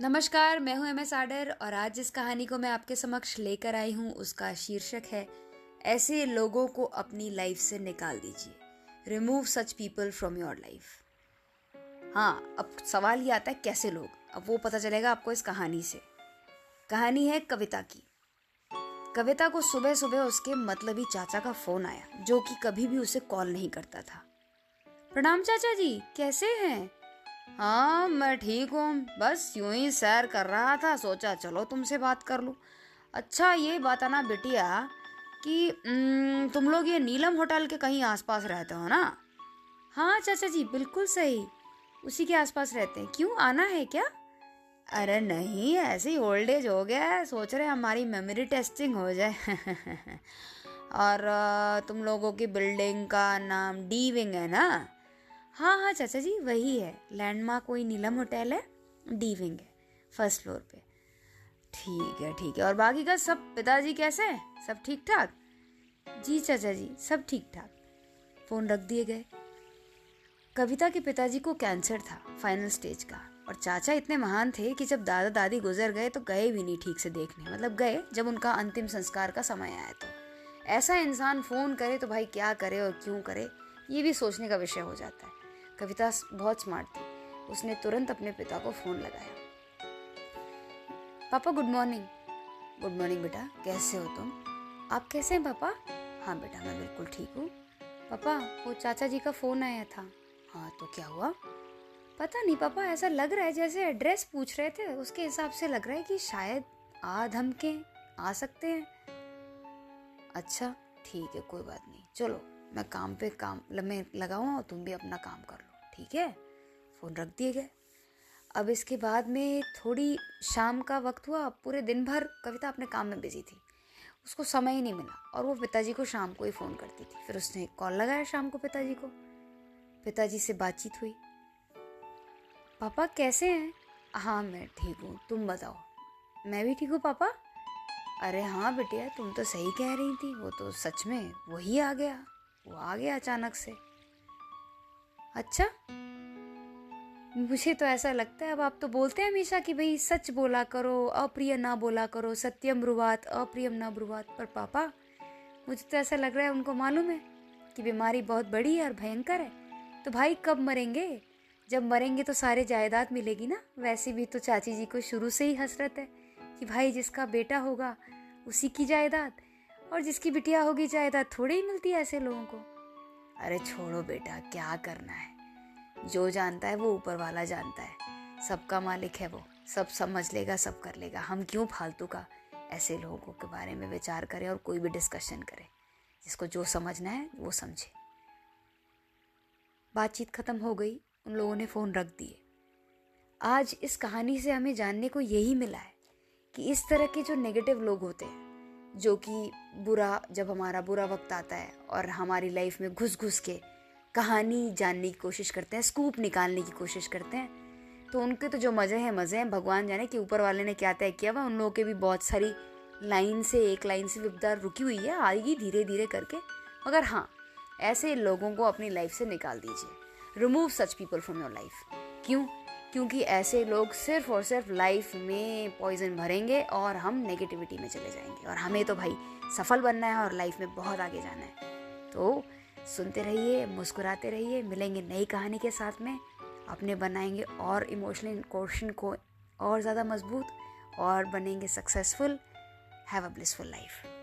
नमस्कार, मैं हूँ एम एस आडर और आज जिस कहानी को मैं आपके समक्ष लेकर आई हूँ, उसका शीर्षक है, ऐसे लोगों को अपनी लाइफ से निकाल दीजिए। Remove such people from your life हाँ अब सवाल ये आता है, कैसे लोग? अब वो पता चलेगा आपको इस कहानी से। कहानी है कविता की। कविता को सुबह सुबह उसके मतलबी चाचा का फ़ोन आया, जो कि कभी भी उसे कॉल नहीं करता था। प्रणाम चाचा जी, कैसे हैं? हाँ मैं ठीक हूँ। बस यूँ ही सैर कर रहा था, सोचा चलो तुमसे बात कर लूँ। अच्छा ये बताना बिटिया कि तुम लोग ये नीलम होटल के कहीं आसपास रहते हो ना? हाँ चाचा जी, बिल्कुल सही। उसी के आसपास रहते हैं। क्यों, आना है क्या? अरे नहीं, ऐसे ही ओल्ड एज हो गया है। सोच रहे हमारी मेमोरी टेस्टिंग हो जाए। और तुम लोगों की बिल्डिंग का नाम डी विंग है ना? हाँ हाँ चाचा जी, वही है। लैंडमार्क कोई नीलम होटल है डी विंग है फ़र्स्ट फ्लोर पे। ठीक है ठीक है। और बाकी का सब पिताजी कैसे हैं? सब ठीक ठाक जी चाचा जी, सब ठीक ठाक फ़ोन रख दिए गए। कविता के पिताजी को कैंसर था फाइनल स्टेज का। और चाचा इतने महान थे कि जब दादा दादी गुजर गए तो गए भी नहीं ठीक से देखने। मतलब गए जब उनका अंतिम संस्कार का समय आया तो। ऐसा इंसान फ़ोन करे तो भाई क्या करे और क्यों करे, ये भी सोचने का विषय हो जाता है। कविता बहुत स्मार्ट थी। उसने तुरंत अपने पिता को फ़ोन लगाया। पापा गुड मॉर्निंग गुड मॉर्निंग बेटा, कैसे हो तुम? आप कैसे हैं पापा? हाँ बेटा, मैं बिल्कुल ठीक हूँ। पापा, वो चाचा जी का फ़ोन आया था। हाँ तो क्या हुआ? पता नहीं पापा, ऐसा लग रहा है जैसे एड्रेस पूछ रहे थे। उसके हिसाब से लग रहा है कि शायद आ धमके, आ सकते हैं। अच्छा ठीक है, कोई बात नहीं। चलो, मैं काम पे काम मैं लगाऊँ और तुम भी अपना काम कर ठीक है? फ़ोन रख दिए गए। अब इसके बाद में थोड़ी शाम का वक्त हुआ, पूरे दिन भर कविता अपने काम में बिज़ी थी। उसको समय ही नहीं मिला और वो पिताजी को शाम को ही फ़ोन करती थी। फिर उसने कॉल लगाया शाम को पिताजी को। पिताजी से बातचीत हुई। पापा कैसे हैं? हाँ मैं ठीक हूँ। तुम बताओ। मैं भी ठीक हूँ, पापा? अरे हाँ बेटिया, तुम तो सही कह रही थी। वो तो सच में वही आ गया। वो आ गया अचानक से। अच्छा? मुझे तो ऐसा लगता है, अब आप तो बोलते हैं हमेशा कि भाई सच बोला करो, अप्रिय ना बोला करो, सत्यम ब्रुवात, अप्रियम ना ब्रुवात। पर पापा, मुझे तो ऐसा लग रहा है, उनको मालूम है कि बीमारी बहुत बड़ी है और भयंकर है। तो भाई कब मरेंगे? जब मरेंगे तो सारे जायदाद मिलेगी ना? वैसे भी तो चाची जी को शुरू से ही हसरत है कि भाई जिसका बेटा होगा, उसी की जायदाद, और जिसकी बिटिया होगी, जायदाद थोड़ी ही मिलती है ऐसे लोगों को। अरे छोड़ो बेटा, क्या करना है? जो जानता है वो ऊपर वाला जानता है। सबका मालिक है वो, सब समझ लेगा, सब कर लेगा। हम क्यों फालतू का ऐसे लोगों के बारे में विचार करें और कोई भी डिस्कशन करें? जिसको जो समझना है, वो समझे। बातचीत खत्म हो गई, उन लोगों ने फ़ोन रख दिए। आज इस कहानी से हमें जानने को यही मिला है कि इस तरह के जो नेगेटिव लोग होते हैं जो कि बुरा, जब हमारा बुरा वक्त आता है और हमारी लाइफ में घुस घुस के कहानी जानने की कोशिश करते हैं स्कूप निकालने की कोशिश करते हैं तो उनके तो जो मज़े हैं मज़े हैं, भगवान जाने कि ऊपर वाले ने क्या तय किया हुआ उन लोगों के भी बहुत सारी लाइन से, एक लाइन से विपदा रुकी हुई है, आएगी धीरे धीरे करके। मगर हाँ ऐसे लोगों को अपनी लाइफ से निकाल दीजिए। Remove such people from your life क्यों? क्योंकि ऐसे लोग सिर्फ़ और सिर्फ़ लाइफ में पॉइजन भरेंगे और हम नेगेटिविटी में चले जाएँगे। और हमें तो भाई सफल बनना है और लाइफ में बहुत आगे जाना है। तो सुनते रहिए, मुस्कुराते रहिए, मिलेंगे नई कहानी के साथ में। अपने बनाएँगे और इमोशनल क्वेश्चन को और ज़्यादा मज़बूत और बनेंगे successful have a blissful life